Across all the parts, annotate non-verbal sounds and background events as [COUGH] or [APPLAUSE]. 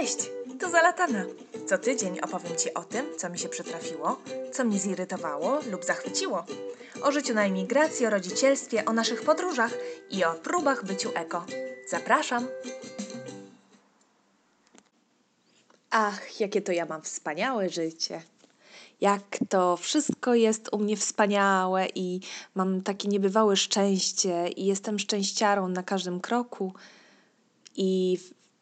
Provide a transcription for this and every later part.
Cześć, tu Zalatana. Co tydzień opowiem Ci o tym, co mi się przytrafiło, co mnie zirytowało lub zachwyciło. O życiu na emigracji, o rodzicielstwie, o naszych podróżach i o próbach byciu eko. Zapraszam! Ach, jakie to ja mam wspaniałe życie. Jak to wszystko jest u mnie wspaniałe i mam takie niebywałe szczęście i jestem szczęściarą na każdym kroku. I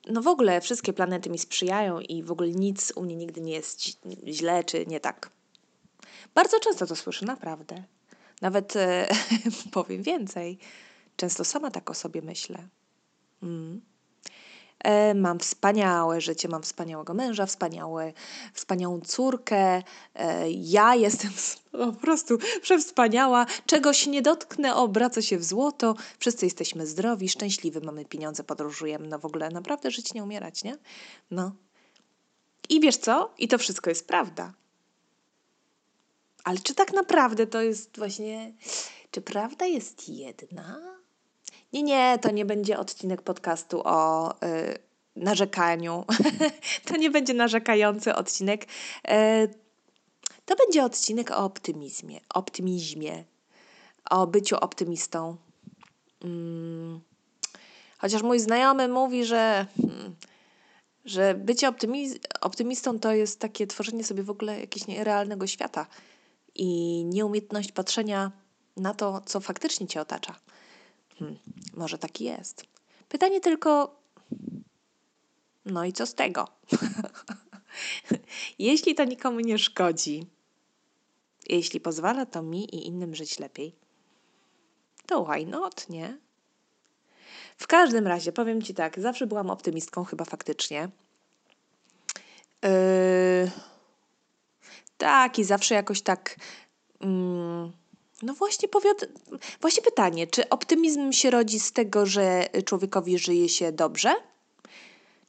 no w ogóle wszystkie planety mi sprzyjają i w ogóle nic u mnie nigdy nie jest źle czy nie tak. Bardzo często to słyszę, naprawdę. Nawet e, [LAUGHS] powiem więcej. Często sama tak o sobie myślę. Mm. E, mam wspaniałe życie, mam wspaniałego męża, wspaniałe, wspaniałą córkę. E, ja jestem [LAUGHS] po prostu przewspaniała. Czegoś nie dotknę, obraca się w złoto. Wszyscy jesteśmy zdrowi, szczęśliwi, mamy pieniądze, podróżujemy. No w ogóle naprawdę żyć, nie umierać, nie? No. I wiesz co? I to wszystko jest prawda. Ale czy tak naprawdę to jest właśnie. Czy prawda jest jedna? Nie, nie, to nie będzie odcinek podcastu o y, narzekaniu. [LAUGHS] to nie będzie narzekający odcinek. Y, to będzie odcinek o optymizmie, optymizmie, o byciu optymistą. Mm. Chociaż mój znajomy mówi, że, hmm, że bycie optymiz optymistą to jest takie tworzenie sobie w ogóle jakiegoś nierealnego świata i nieumiejętność patrzenia na to, co faktycznie cię otacza. Hmm, może taki jest. Pytanie tylko, no i co z tego? [LAUGHS] jeśli to nikomu nie szkodzi, jeśli pozwala to mi i innym żyć lepiej, to why not, nie? W każdym razie, powiem Ci tak, zawsze byłam optymistką, chyba faktycznie. Yy, tak, i zawsze jakoś tak. Yy, no właśnie, powiod... właśnie pytanie, czy optymizm się rodzi z tego, że człowiekowi żyje się dobrze?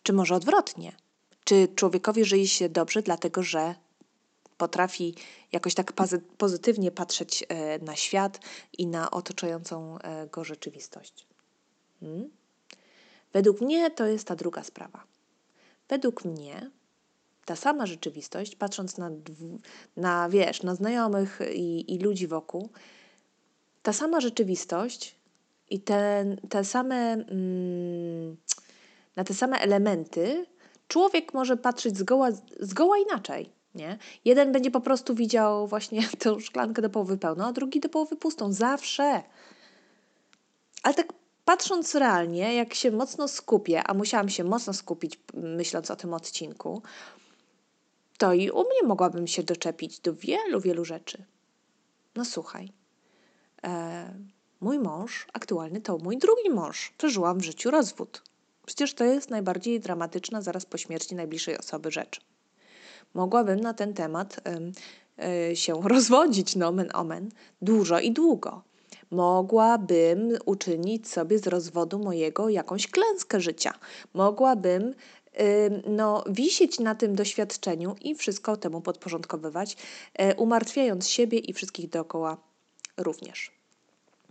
Czy może odwrotnie? Czy człowiekowi żyje się dobrze, dlatego że potrafi jakoś tak pozytywnie patrzeć e, na świat i na otaczającą e, go rzeczywistość? Hmm? Według mnie to jest ta druga sprawa. Według mnie ta sama rzeczywistość, patrząc na, na wiesz, na znajomych i, i ludzi wokół, ta sama rzeczywistość i te, te same, mm, na te same elementy człowiek może patrzeć zgoła, zgoła inaczej. Nie? Jeden będzie po prostu widział właśnie [LAUGHS] tę szklankę do połowy pełną, a drugi do połowy pustą. Zawsze. Ale tak patrząc realnie, jak się mocno skupię, a musiałam się mocno skupić, myśląc o tym odcinku, to i u mnie mogłabym się doczepić do wielu, wielu rzeczy. No słuchaj, e, mój mąż aktualny to mój drugi mąż. Przeżyłam w życiu rozwód. Przecież to jest najbardziej dramatyczna zaraz po śmierci najbliższej osoby rzecz. Mogłabym na ten temat e, się [LAUGHS] rozwodzić, nomen omen, dużo i długo. Mogłabym uczynić sobie z rozwodu mojego jakąś klęskę życia. Mogłabym no, wisieć na tym doświadczeniu i wszystko temu podporządkowywać, e, umartwiając siebie i wszystkich dookoła również.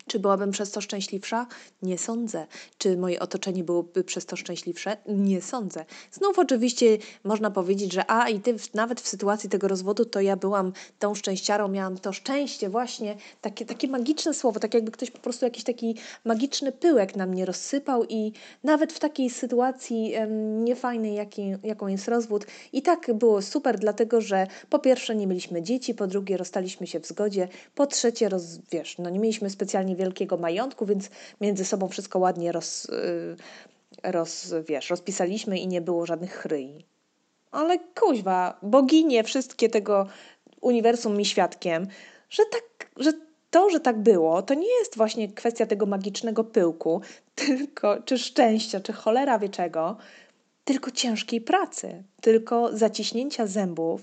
Czy byłabym przez to szczęśliwsza? Nie sądzę. Czy moje otoczenie byłoby przez to szczęśliwsze? Nie sądzę. Znów oczywiście można powiedzieć, że a i ty nawet w sytuacji tego rozwodu to ja byłam tą szczęściarą, miałam to szczęście właśnie, takie, takie magiczne słowo, tak jakby ktoś po prostu jakiś taki magiczny pyłek na mnie rozsypał i nawet w takiej sytuacji um, niefajnej, jaki, jaką jest rozwód i tak było super, dlatego że po pierwsze nie mieliśmy dzieci, po drugie rozstaliśmy się w zgodzie, po trzecie roz, wiesz, no nie mieliśmy specjalnie wielkiego majątku, więc między sobą wszystko ładnie roz, y, roz, wiesz, rozpisaliśmy i nie było żadnych chryi. Ale kuźwa, boginie wszystkie tego uniwersum mi świadkiem, że tak, że to, że tak było, to nie jest właśnie kwestia tego magicznego pyłku, [LAUGHS] tylko czy szczęścia, czy cholera wie czego, tylko ciężkiej pracy, tylko zaciśnięcia zębów,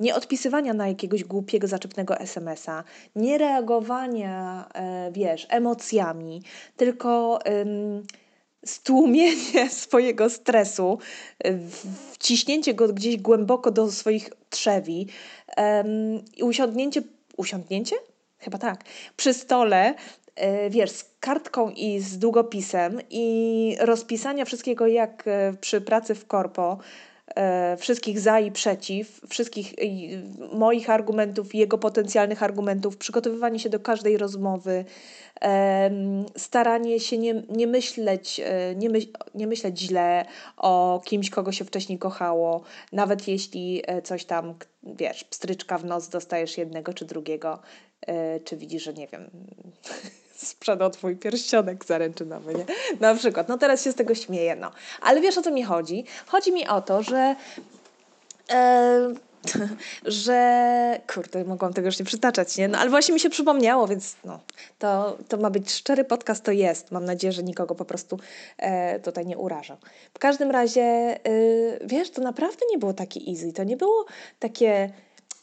nie odpisywania na jakiegoś głupiego, zaczepnego SMS-a, nie reagowania, e, wiesz, emocjami, tylko ym, stłumienie [LAUGHS] swojego stresu, wciśnięcie go gdzieś głęboko do swoich trzewi i usiądnięcie, usiądnięcie? Chyba tak, przy stole wiesz, z kartką i z długopisem i rozpisania wszystkiego jak e, przy pracy w korpo, e, wszystkich za i przeciw, wszystkich moich argumentów, jego potencjalnych argumentów, przygotowywanie się do każdej rozmowy, staranie się nie, nie, myśleć, nie, myśl, nie myśleć źle o kimś, kogo się wcześniej kochało, nawet jeśli coś tam, wiesz, pstryczka w nos dostajesz jednego czy drugiego, czy widzisz, że nie wiem, [LAUGHS] sprzedał twój pierścionek zaręczynowy, nie? Na przykład. No teraz się z tego śmieję, no. Ale wiesz o co mi chodzi? Chodzi mi o to, że... E, [LAUGHS] że kurde, mogłam tego już nie przytaczać, nie? No ale właśnie mi się przypomniało, więc no, to, to ma być szczery podcast, to jest. Mam nadzieję, że nikogo po prostu e, tutaj nie urażę. W każdym razie, e, wiesz, to naprawdę nie było takie easy, to nie było takie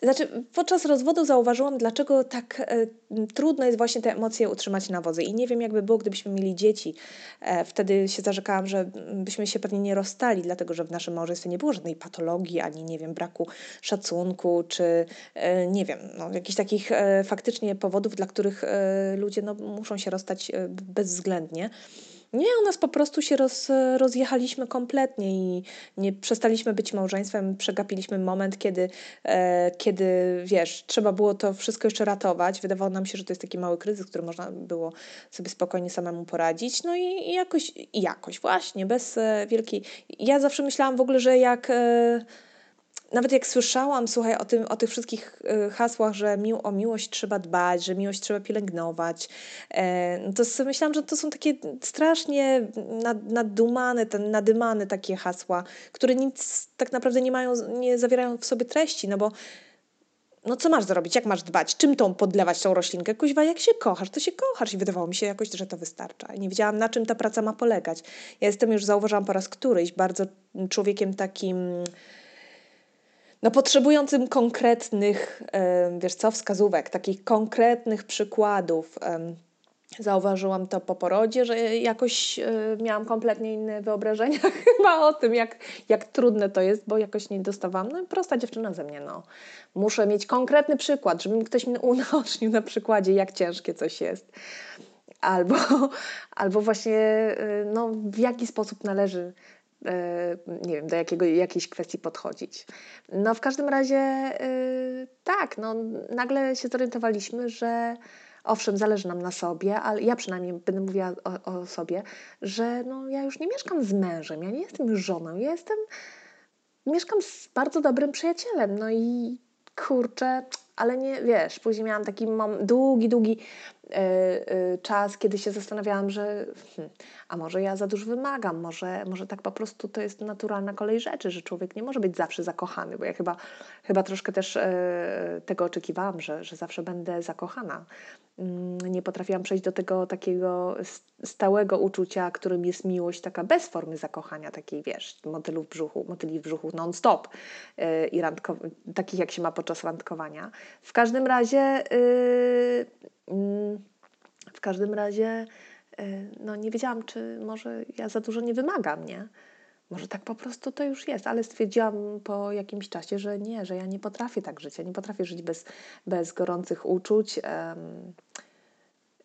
znaczy, podczas rozwodu zauważyłam, dlaczego tak e, trudno jest właśnie te emocje utrzymać na wodzy. I nie wiem, jakby było, gdybyśmy mieli dzieci. E, wtedy się zarzekałam, że byśmy się pewnie nie rozstali, dlatego że w naszym małżeństwie nie było żadnej patologii, ani nie wiem, braku szacunku, czy e, nie wiem, no, jakichś takich e, faktycznie powodów, dla których e, ludzie no, muszą się rozstać e, bezwzględnie. Nie, u nas po prostu się roz, rozjechaliśmy kompletnie i nie przestaliśmy być małżeństwem, przegapiliśmy moment, kiedy, e, kiedy wiesz, trzeba było to wszystko jeszcze ratować. Wydawało nam się, że to jest taki mały kryzys, który można było sobie spokojnie samemu poradzić. No i, i jakoś, jakoś właśnie, bez e, wielkiej... Ja zawsze myślałam w ogóle, że jak... E, nawet jak słyszałam, słuchaj, o, tym, o tych wszystkich y, hasłach, że mi, o miłość trzeba dbać, że miłość trzeba pielęgnować, e, no to sobie myślałam, że to są takie strasznie nad, naddumane, ten, nadymane takie hasła, które nic tak naprawdę nie mają, nie zawierają w sobie treści, no bo no co masz zrobić, jak masz dbać, czym tą podlewać tą roślinkę? Kuźwa, jak się kochasz, to się kochasz i wydawało mi się jakoś, że to wystarcza. Nie wiedziałam, na czym ta praca ma polegać. Ja jestem już, zauważyłam po raz któryś, bardzo człowiekiem takim no, potrzebującym konkretnych, wiesz co, wskazówek, takich konkretnych przykładów. Zauważyłam to po porodzie, że jakoś e, miałam kompletnie inne wyobrażenia [LAUGHS] chyba o tym, jak, jak trudne to jest, bo jakoś nie dostawałam. No prosta dziewczyna ze mnie, no. Muszę mieć konkretny przykład, żeby ktoś mi [LAUGHS] unaocznił na przykładzie, jak ciężkie coś jest. Albo, [LAUGHS] albo właśnie e, no, w jaki sposób należy nie wiem, do jakiego, jakiejś kwestii podchodzić. No w każdym razie e, tak, no nagle się zorientowaliśmy, że owszem, zależy nam na sobie, ale ja przynajmniej będę mówiła o, o sobie, że no, ja już nie mieszkam z mężem, ja nie jestem już żoną, ja jestem, mieszkam z bardzo dobrym przyjacielem, no i kurczę, ale nie, wiesz, później miałam taki mam długi, długi E, e, czas, kiedy się zastanawiałam, że hmm, a może ja za dużo wymagam, może, może tak po prostu to jest naturalna kolej rzeczy, że człowiek nie może być zawsze zakochany, bo ja chyba, chyba troszkę też e, tego oczekiwałam, że, że zawsze będę zakochana. Mm, nie potrafiłam przejść do tego takiego stałego uczucia, którym jest miłość taka bez formy zakochania, takiej wiesz, motylu w brzuchu, motyli w brzuchu non-stop i randko, takich jak się ma podczas randkowania. W każdym razie yy, w każdym razie y, no nie wiedziałam, czy może ja za dużo nie wymagam, nie? Może tak po prostu to już jest, ale stwierdziłam po jakimś czasie, że nie, że ja nie potrafię tak żyć. Ja nie potrafię żyć bez, bez gorących uczuć um,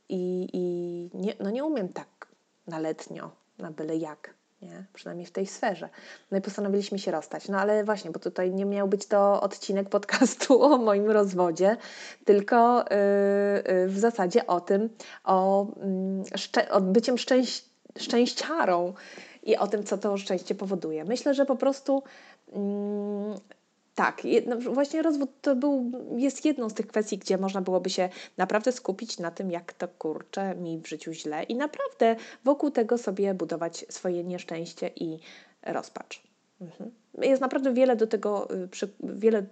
i, i nie, no nie umiem tak na letnio, na byle jak nie? przynajmniej w tej sferze. No i postanowiliśmy się rozstać. No ale właśnie, bo tutaj nie miał być to odcinek podcastu [LAUGHS] o moim rozwodzie, tylko yy, w zasadzie o tym, o, yy, o byciem szczęś szczęściarą i o tym, co to szczęście powoduje. Myślę, że po prostu yy, tak, no właśnie rozwód to był, jest jedną z tych kwestii, gdzie można byłoby się naprawdę skupić na tym, jak to kurczę mi w życiu źle i naprawdę wokół tego sobie budować swoje nieszczęście i rozpacz. Mhm. Jest naprawdę wiele do tego, y, wiele,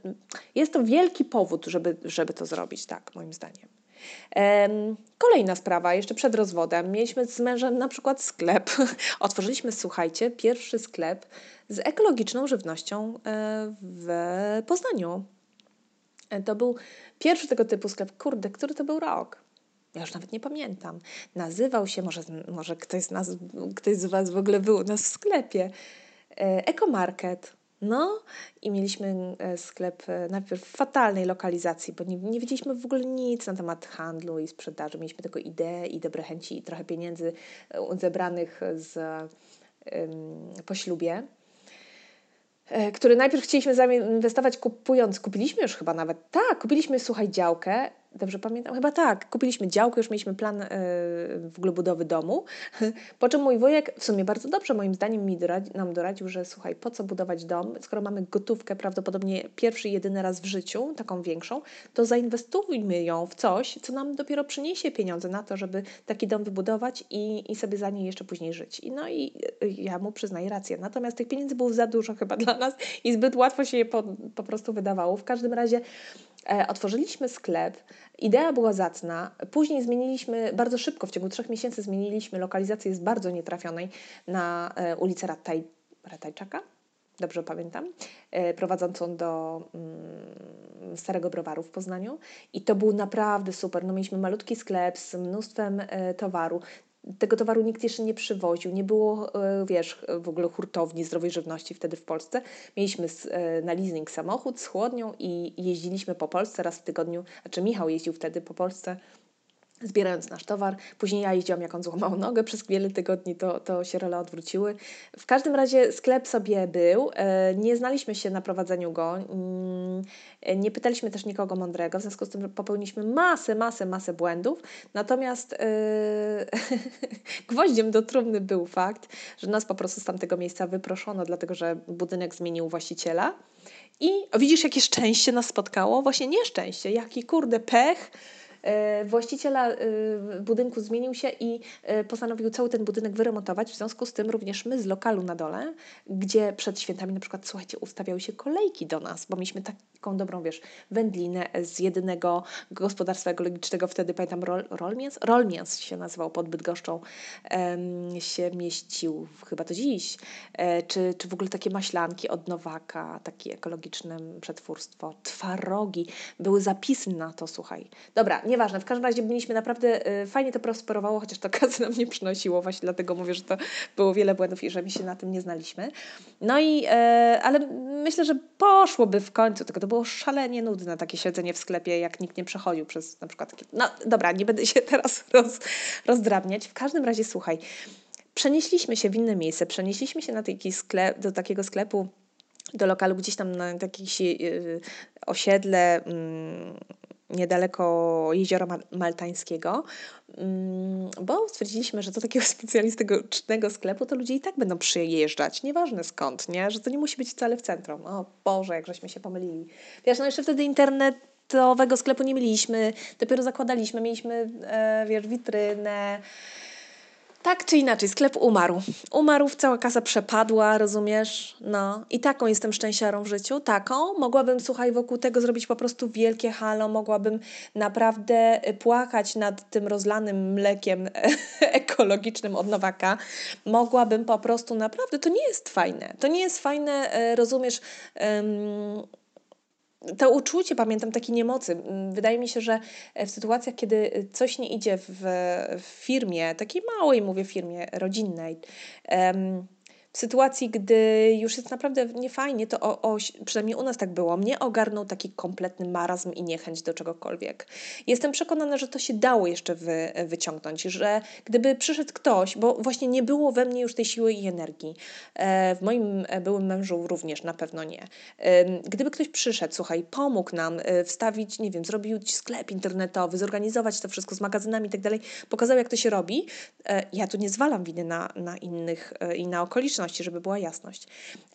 jest to wielki powód, żeby, żeby to zrobić, tak, moim zdaniem. Kolejna sprawa, jeszcze przed rozwodem. Mieliśmy z mężem na przykład sklep. [LAUGHS] Otworzyliśmy, słuchajcie, pierwszy sklep z ekologiczną żywnością e, w Poznaniu. E, to był pierwszy tego typu sklep. Kurde, który to był rok? Ja już nawet nie pamiętam. Nazywał się, może, może ktoś, z nas, ktoś z Was w ogóle był u nas w sklepie, Ekomarket. No i mieliśmy e, sklep e, najpierw w fatalnej lokalizacji, bo nie, nie wiedzieliśmy w ogóle nic na temat handlu i sprzedaży. Mieliśmy tylko ideę i dobre chęci i trochę pieniędzy e, zebranych z, um, po ślubie który najpierw chcieliśmy zainwestować kupując, kupiliśmy już chyba nawet, tak, kupiliśmy, słuchaj, działkę Dobrze pamiętam? Chyba tak. Kupiliśmy działkę, już mieliśmy plan yy, w ogóle budowy domu. Po czym mój wujek, w sumie bardzo dobrze moim zdaniem, mi doradzi, nam doradził, że słuchaj, po co budować dom, skoro mamy gotówkę prawdopodobnie pierwszy i jedyny raz w życiu, taką większą, to zainwestujmy ją w coś, co nam dopiero przyniesie pieniądze na to, żeby taki dom wybudować i, i sobie za nie jeszcze później żyć. I no i ja mu przyznaję rację. Natomiast tych pieniędzy było za dużo chyba dla nas i zbyt łatwo się je po, po prostu wydawało. W każdym razie otworzyliśmy sklep, idea była zacna. Później zmieniliśmy, bardzo szybko, w ciągu trzech miesięcy zmieniliśmy lokalizację z bardzo nietrafionej na e, ulicę Rataj, Ratajczaka, dobrze pamiętam, e, prowadzącą do mm, Starego Browaru w Poznaniu. I to był naprawdę super. No, mieliśmy malutki sklep z mnóstwem towaru tego towaru nikt jeszcze nie przywoził, nie było, e, wiesz, w ogóle hurtowni zdrowej żywności wtedy w Polsce. Mieliśmy e, na leasing samochód z chłodnią i jeździliśmy po Polsce raz w tygodniu, znaczy Michał jeździł wtedy po Polsce zbierając nasz towar. Później ja jeździłam, jak on złamał [LAUGHS] nogę przez wiele tygodni, to, to się role odwróciły. W każdym razie sklep sobie był, e, nie znaliśmy się na prowadzeniu go, mm, nie pytaliśmy też nikogo mądrego, w związku z tym popełniliśmy masę, masę, masę błędów. Natomiast yy, [LAUGHS] gwoździem do trumny był fakt, że nas po prostu z tamtego miejsca wyproszono, dlatego że budynek zmienił właściciela. I widzisz, jakie szczęście nas spotkało? Właśnie nieszczęście, jaki kurde pech właściciela e, budynku zmienił się i e, postanowił cały ten budynek wyremontować. W związku z tym również my z lokalu na dole, gdzie przed świętami na przykład, słuchajcie, ustawiały się kolejki do nas, bo mieliśmy taką dobrą, wiesz, wędlinę z jedynego gospodarstwa ekologicznego, wtedy pamiętam, Rol? Rolmięs się nazywał pod Bydgoszczą, się mieścił, chyba to dziś, czy, czy w ogóle takie maślanki od Nowaka, takie ekologiczne przetwórstwo, twarogi, były zapisy na to, słuchaj. Dobra, nieważne, w każdym razie byliśmy naprawdę, y, fajnie to prosperowało, chociaż to [LAUGHS] kasy nam nie przynosiło, właśnie dlatego mówię, że to było wiele błędów i że my się na tym nie znaliśmy. No i, e, ale myślę, że poszłoby w końcu, tylko to było szalenie nudne takie siedzenie w sklepie, jak nikt nie przechodził przez na przykład takie, no dobra, nie będę się teraz [LAUGHS] roz, rozdrabniać. W każdym razie słuchaj, przenieśliśmy się w inne miejsce, przenieśliśmy się na taki sklep, do takiego sklepu, do lokalu gdzieś tam na jakimś yy, osiedle, yy, niedaleko jeziora Maltańskiego, mm, bo stwierdziliśmy, że do takiego [LAUGHS] specjalistycznego sklepu to ludzie i tak będą przyjeżdżać, nieważne skąd, nie? że to nie musi być wcale w centrum. O Boże, jak żeśmy się pomylili. Wiesz, no jeszcze wtedy internetowego sklepu nie mieliśmy, dopiero zakładaliśmy, mieliśmy, e, wiesz, witrynę, tak czy inaczej, sklep umarł. Umarł, cała kasa przepadła, rozumiesz? No i taką jestem szczęściarą w życiu, taką. Mogłabym, słuchaj, wokół tego zrobić po prostu wielkie halo, mogłabym naprawdę płakać nad tym rozlanym mlekiem [LAUGHS] ekologicznym od Nowaka. Mogłabym po prostu naprawdę, to nie jest fajne. To nie jest fajne, e, rozumiesz, um, to uczucie, pamiętam, takiej niemocy. Mm, wydaje mi się, że e, w sytuacjach, kiedy coś nie idzie w, w firmie, takiej małej, mówię, firmie rodzinnej, um, w sytuacji, gdy już jest naprawdę niefajnie, to o, o, przynajmniej u nas tak było, mnie ogarnął taki kompletny marazm i niechęć do czegokolwiek. Jestem przekonana, że to się dało jeszcze wy, wyciągnąć, że gdyby przyszedł ktoś, bo właśnie nie było we mnie już tej siły i energii, e, w moim e, byłym mężu również na pewno nie. E, gdyby ktoś przyszedł, słuchaj, pomógł nam e, wstawić, nie wiem, zrobił sklep internetowy, zorganizować to wszystko z magazynami i tak dalej, pokazał jak to się robi, e, ja tu nie zwalam winy na, na innych e, i na okoliczności, okoliczności, żeby była jasność.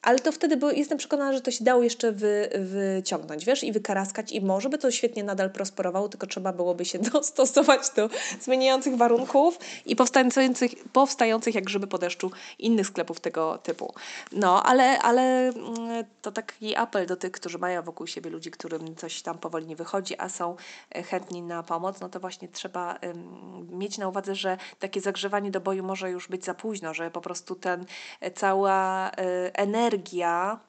Ale to wtedy bo jestem przekonana, że to się dało jeszcze wy, wyciągnąć, wiesz, i wykaraskać i może by to świetnie nadal prosperowało, tylko trzeba byłoby się [LAUGHS] dostosować do zmieniających warunków i powstających, powstających jak grzyby po deszczu innych sklepów tego typu. No, ale, ale mm, to taki apel do tych, którzy mają wokół siebie ludzi, którym coś tam powoli nie wychodzi, a są e, chętni na pomoc, no to właśnie trzeba mieć na uwadze, że takie zagrzewanie do boju może już być za późno, że po prostu ten e, cała e, energia,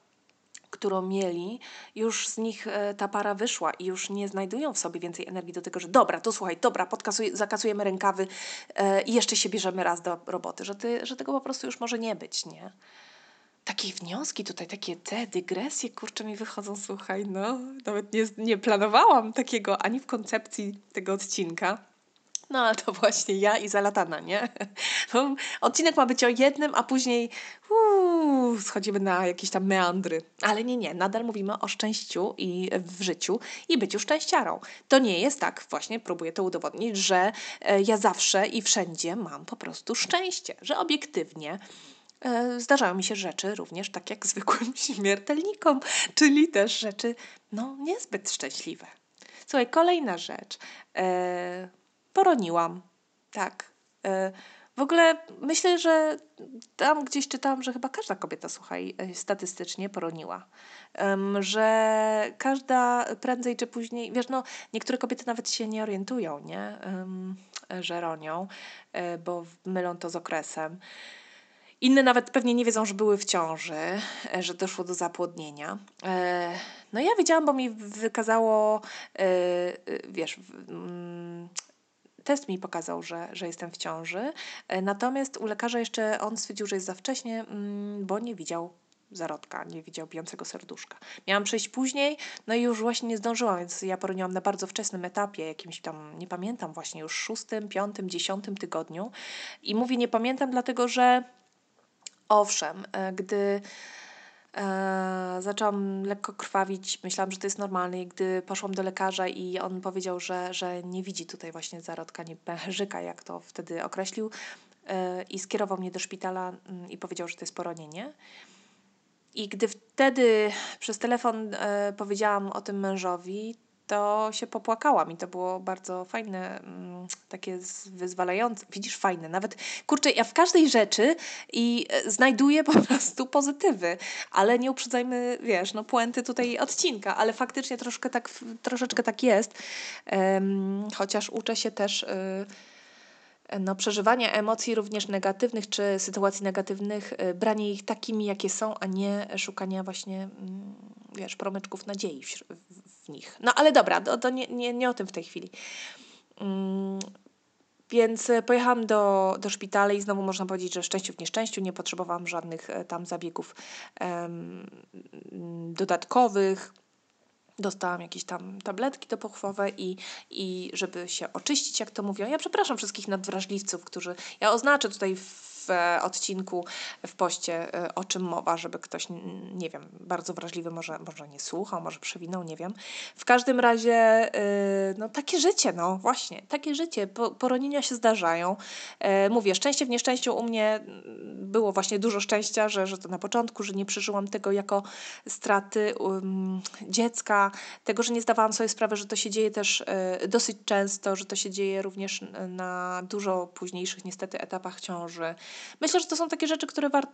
którą mieli, już z nich e, ta para wyszła i już nie znajdują w sobie więcej energii do tego, że dobra, to słuchaj, dobra, podkasuj, zakasujemy rękawy e, i jeszcze się bierzemy raz do roboty, że, ty, że tego po prostu już może nie być, nie? takie wnioski tutaj, takie te dygresje, kurczę, mi wychodzą, słuchaj, no, nawet nie, nie planowałam takiego ani w koncepcji tego odcinka. No ale to właśnie ja i zalatana, nie? [LAUGHS] Odcinek ma być o jednym, a później uu, schodzimy na jakieś tam meandry. Ale nie, nie, nadal mówimy o szczęściu i w życiu i byciu szczęściarą. To nie jest tak, właśnie próbuję to udowodnić, że e, ja zawsze i wszędzie mam po prostu szczęście, że obiektywnie e, zdarzają mi się rzeczy również tak jak zwykłym [LAUGHS] śmiertelnikom, czyli też rzeczy no niezbyt szczęśliwe. Słuchaj, kolejna rzecz. E, poroniłam. Tak. E, w ogóle myślę, że tam gdzieś czytałam, że chyba każda kobieta, słuchaj, e, statystycznie poroniła. Że każda prędzej czy później, wiesz, no niektóre kobiety nawet się nie orientują, nie? Że ronią, e, bo mylą to z okresem. Inne nawet pewnie nie wiedzą, że były w ciąży, że doszło do zapłodnienia. No ja wiedziałam, bo mi wykazało, wiesz, mm, test mi pokazał, że, że jestem w ciąży. E, natomiast u lekarza jeszcze on stwierdził, że jest za wcześnie, mm, bo nie widział zarodka, nie widział bijącego serduszka. Miałam przejść później, no i już właśnie nie zdążyłam, więc ja poroniłam na bardzo wczesnym etapie, jakimś tam, nie pamiętam, właśnie już szóstym, piątym, dziesiątym tygodniu. I mówię nie pamiętam, dlatego że owszem, e, gdy E, zaczęłam lekko krwawić, myślałam, że to jest normalne i gdy poszłam do lekarza i on powiedział, że, że nie widzi tutaj właśnie zarodka, nie pęcherzyka, jak to wtedy określił e, i skierował mnie do szpitala mm, i powiedział, że to jest poronienie. I gdy wtedy przez telefon e, powiedziałam o tym mężowi, to się popłakałam i to było bardzo fajne, mm, takie wyzwalające. Widzisz, fajne. Nawet, kurczę, ja w każdej rzeczy i e, znajduję po [LAUGHS] prostu pozytywy, ale nie uprzedzajmy, wiesz, no puenty tutaj odcinka, ale faktycznie troszkę tak, troszeczkę tak jest, chociaż uczę się też... Y, no, przeżywania emocji również negatywnych czy sytuacji negatywnych, y, branie ich takimi, jakie są, a nie szukania właśnie, mm, wiesz, promyczków nadziei w, nich. No ale dobra, to, nie, nie, nie o tym w tej chwili. Mm, więc pojechałam do, do szpitala i znowu można powiedzieć, że szczęściu w nieszczęściu nie potrzebowałam żadnych e, tam zabiegów um, dodatkowych. Dostałam jakieś tam tabletki dopochwowe i, i żeby się oczyścić, jak to mówią. Ja przepraszam wszystkich nadwrażliwców, którzy. Ja oznaczę tutaj w w e, odcinku, w poście, e, o czym mowa, żeby ktoś, nie wiem, bardzo wrażliwy może, może nie słuchał, może przewinął, nie wiem. W każdym razie, e, no takie życie, no właśnie, takie życie. Poronienia się zdarzają. Mówię, szczęście w nieszczęściu u mnie było właśnie dużo szczęścia, że, że to na początku, że nie przeżyłam tego jako straty um, dziecka, tego, że nie zdawałam sobie sprawy, że to się dzieje też dosyć często, że to się dzieje również na dużo późniejszych niestety etapach ciąży. Myślę, że to są takie rzeczy, które war-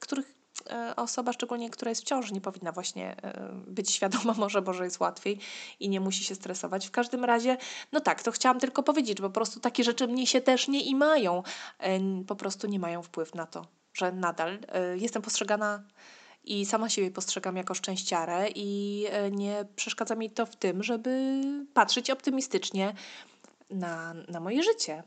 których e, osoba, szczególnie która jest w ciąży, nie powinna właśnie e, być świadoma, [LAUGHS] może, może jest łatwiej i nie musi się stresować. W każdym razie, no tak, to chciałam tylko powiedzieć, bo po prostu takie rzeczy mnie się też nie imają, e, po prostu nie mają wpływu na to, że nadal jestem postrzegana i sama siebie postrzegam jako szczęściarę i nie przeszkadza mi to w tym, żeby patrzeć optymistycznie na, na moje życie.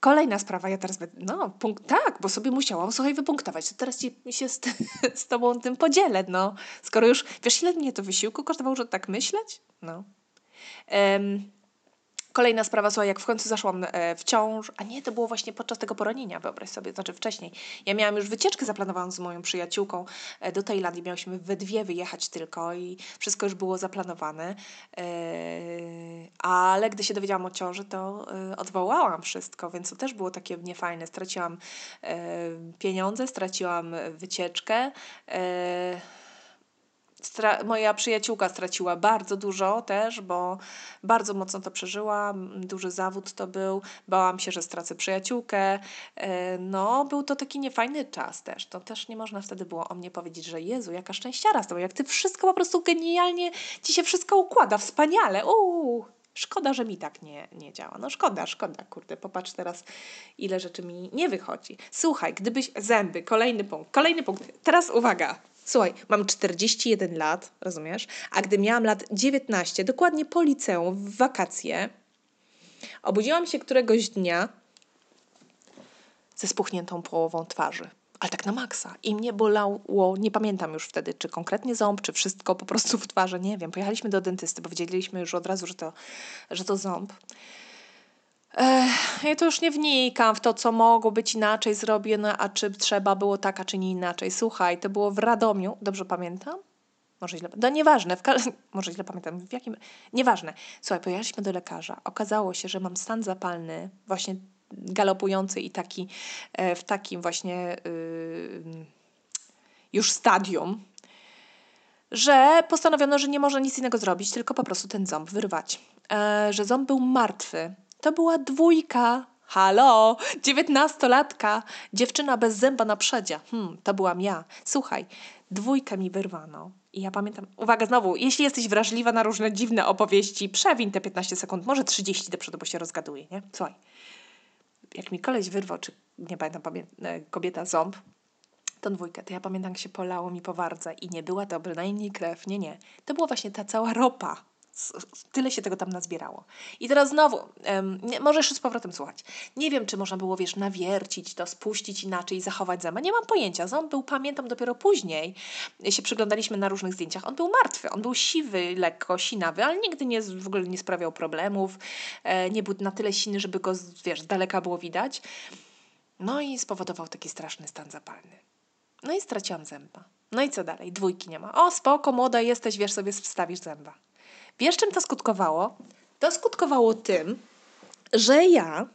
Kolejna sprawa, ja teraz, no, punkt, tak, bo sobie musiałam, słuchaj, wypunktować, to teraz ci, się z, [LAUGHS] z tobą tym podzielę, no. Skoro już, wiesz, ile mnie to wysiłku kosztowało, żeby tak myśleć? No. Um, Kolejna sprawa, słuchaj, jak w końcu zaszłam e, w ciąż, a nie, to było właśnie podczas tego poronienia, wyobraź sobie, znaczy wcześniej. Ja miałam już wycieczkę zaplanowaną z moją przyjaciółką e, do Tajlandii, miałyśmy we dwie wyjechać tylko i wszystko już było zaplanowane, e, ale gdy się dowiedziałam o ciąży, to odwołałam wszystko, więc to też było takie niefajne. Straciłam pieniądze, straciłam wycieczkę, Stra moja przyjaciółka straciła bardzo dużo też, bo bardzo mocno to przeżyła. Duży zawód to był. Bałam się, że stracę przyjaciółkę. E, no, był to taki niefajny czas też. To też nie można wtedy było o mnie powiedzieć, że Jezu, jaka szczęściara z tobą, jak ty wszystko po prostu genialnie, ci się wszystko układa, wspaniale. Uuu, Szkoda, że mi tak nie, nie działa. No szkoda, szkoda, kurde, popatrz teraz, ile rzeczy mi nie wychodzi. Słuchaj, gdybyś zęby, kolejny punkt, kolejny punkt. Teraz uwaga, Słuchaj, mam 41 lat, rozumiesz? A gdy miałam lat 19, dokładnie po liceum, w wakacje, obudziłam się któregoś dnia ze spuchniętą połową twarzy. ale tak na maksa. I mnie bolało, nie pamiętam już wtedy, czy konkretnie ząb, czy wszystko po prostu w twarzy, nie wiem. Pojechaliśmy do dentysty, bo wiedzieliśmy już od razu, że to, że to ząb. Ech, ja to już nie wnikam w to, co mogło być inaczej zrobione, a czy trzeba było tak, a czy nie inaczej. Słuchaj, to było w Radomiu, dobrze pamiętam? Może źle, no nieważne, w [LAUGHS] może źle pamiętam, w jakim, nieważne. Słuchaj, pojechaliśmy do lekarza, okazało się, że mam stan zapalny, właśnie galopujący i taki, e, w takim właśnie yy, już stadium, że postanowiono, że nie może nic innego zrobić, tylko po prostu ten ząb wyrwać. E, że ząb był martwy. To była dwójka. Halo, dziewiętnastolatka, dziewczyna bez zęba na przedzie. Hmm, to byłam ja. Słuchaj, dwójkę mi wyrwano. I ja pamiętam, uwaga znowu, jeśli jesteś wrażliwa na różne dziwne opowieści, przewin te 15 sekund, może 30 do przodu, bo się rozgaduje, nie? Słuchaj, jak mi koleś wyrwał, czy nie pamiętam, e, kobieta ząb, tą dwójkę, to ja pamiętam, jak się polało mi po wardze i nie była to bynajmniej krew, nie, nie. To była właśnie ta cała ropa, Tyle się tego tam nazbierało. I teraz znowu, um, możesz z powrotem słuchać. Nie wiem, czy można było, wiesz, nawiercić to, spuścić inaczej i zachować zęba. Nie mam pojęcia. Ząb był, pamiętam, dopiero później się przyglądaliśmy na różnych zdjęciach. On był martwy, on był siwy, lekko sinawy, ale nigdy nie, w ogóle nie sprawiał problemów. E, nie był na tyle silny, żeby go, wiesz, z daleka było widać. No i spowodował taki straszny stan zapalny. No i straciłam zęba. No i co dalej? Dwójki nie ma. O, spoko, młoda jesteś, wiesz, sobie wstawisz zęba. Wiesz, czym to skutkowało? To skutkowało tym, że ja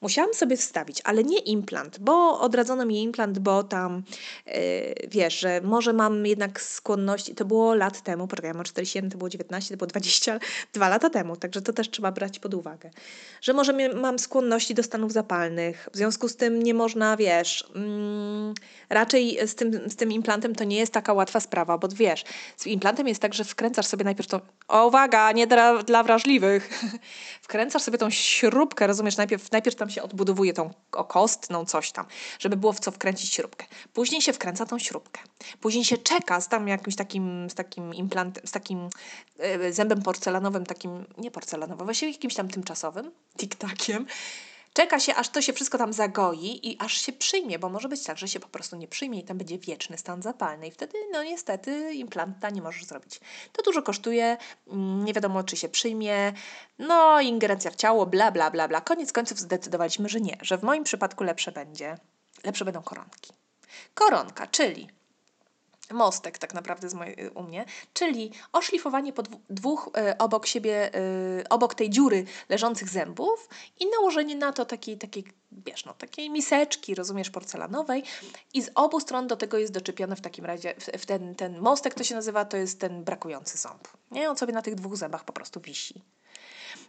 Musiałam sobie wstawić, ale nie implant, bo odradzono mi implant, bo tam yy, wiesz, że może mam jednak skłonności, to było lat temu, ja mam 41, to było 19, to było 22 [LAUGHS] lata temu, także to też trzeba brać pod uwagę, że może mam skłonności do stanów zapalnych, w związku z tym nie można, wiesz, mm, raczej z tym, z tym implantem to nie jest taka łatwa sprawa, bo wiesz, z implantem jest tak, że wkręcasz sobie najpierw o uwaga, nie dla, dla wrażliwych, [LAUGHS] wkręcasz sobie tą śrubkę, rozumiesz, najpierw, najpierw tam się odbudowuje tą okostną coś tam, żeby było w co wkręcić śrubkę. Później się wkręca tą śrubkę. Później się czeka z tam jakimś takim, z takim implantem, z takim e, zębem porcelanowym, takim, nie porcelanowym, właściwie jakimś tam tymczasowym, tik-takiem, Czeka się, aż to się wszystko tam zagoi i aż się przyjmie, bo może być tak, że się po prostu nie przyjmie i tam będzie wieczny stan zapalny i wtedy, no niestety, implanta nie możesz zrobić. To dużo kosztuje, mm, nie wiadomo, czy się przyjmie, no ingerencja w ciało, bla, bla, bla, bla. Koniec końców zdecydowaliśmy, że nie, że w moim przypadku lepsze będzie, lepsze będą koronki. Koronka, czyli mostek tak naprawdę z mojej, u mnie, czyli oszlifowanie po dwóch y, obok siebie, y, obok tej dziury leżących zębów i nałożenie na to takiej, takiej, wiesz, no, takiej miseczki, rozumiesz, porcelanowej i z obu stron do tego jest doczepiony w takim razie, w, w ten, ten mostek to się nazywa, to jest ten brakujący ząb. Nie? On sobie na tych dwóch zębach po prostu wisi.